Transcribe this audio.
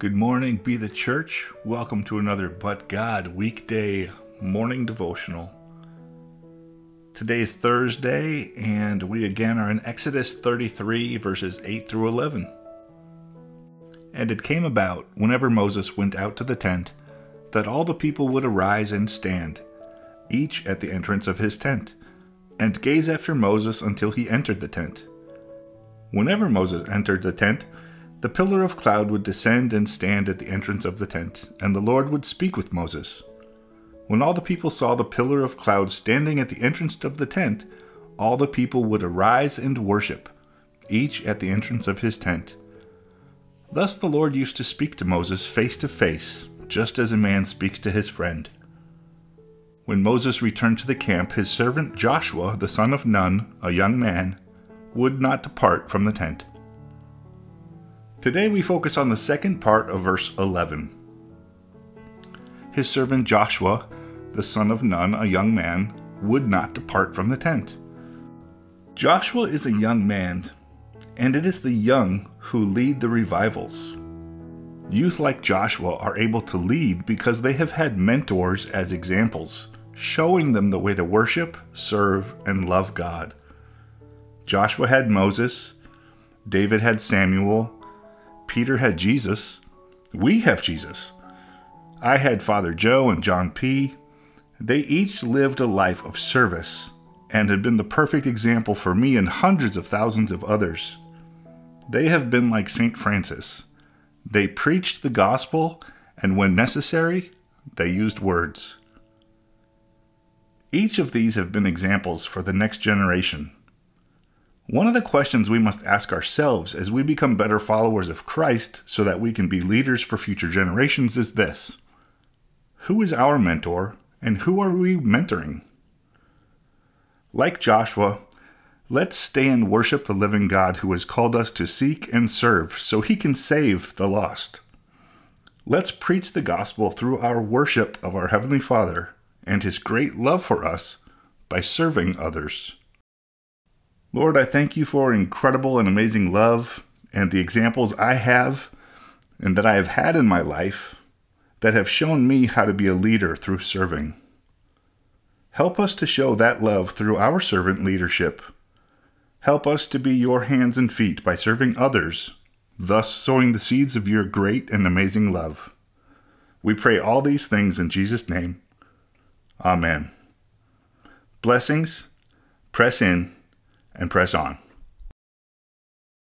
Good morning, be the church. Welcome to another But God weekday morning devotional. Today is Thursday, and we again are in Exodus 33, verses 8 through 11. And it came about, whenever Moses went out to the tent, that all the people would arise and stand, each at the entrance of his tent, and gaze after Moses until he entered the tent. Whenever Moses entered the tent, the pillar of cloud would descend and stand at the entrance of the tent, and the Lord would speak with Moses. When all the people saw the pillar of cloud standing at the entrance of the tent, all the people would arise and worship, each at the entrance of his tent. Thus the Lord used to speak to Moses face to face, just as a man speaks to his friend. When Moses returned to the camp, his servant Joshua, the son of Nun, a young man, would not depart from the tent. Today we focus on the second part of verse 11. His servant Joshua, the son of Nun, a young man, would not depart from the tent. Joshua is a young man, and it is the young who lead the revivals. Youth like Joshua are able to lead because they have had mentors as examples, showing them the way to worship, serve, and love God. Joshua had Moses, David had Samuel, Peter had Jesus. We have Jesus. I had Father Joe and John P. They each lived a life of service and had been the perfect example for me and hundreds of thousands of others. They have been like St. Francis. They preached the gospel, and when necessary, they used words. Each of these have been examples for the next generation. One of the questions we must ask ourselves as we become better followers of Christ so that we can be leaders for future generations is this Who is our mentor and who are we mentoring? Like Joshua, let's stay and worship the living God who has called us to seek and serve so he can save the lost. Let's preach the gospel through our worship of our Heavenly Father and his great love for us by serving others. Lord, I thank you for incredible and amazing love and the examples I have and that I have had in my life that have shown me how to be a leader through serving. Help us to show that love through our servant leadership. Help us to be your hands and feet by serving others, thus sowing the seeds of your great and amazing love. We pray all these things in Jesus' name. Amen. Blessings. Press in and press on.